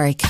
Network.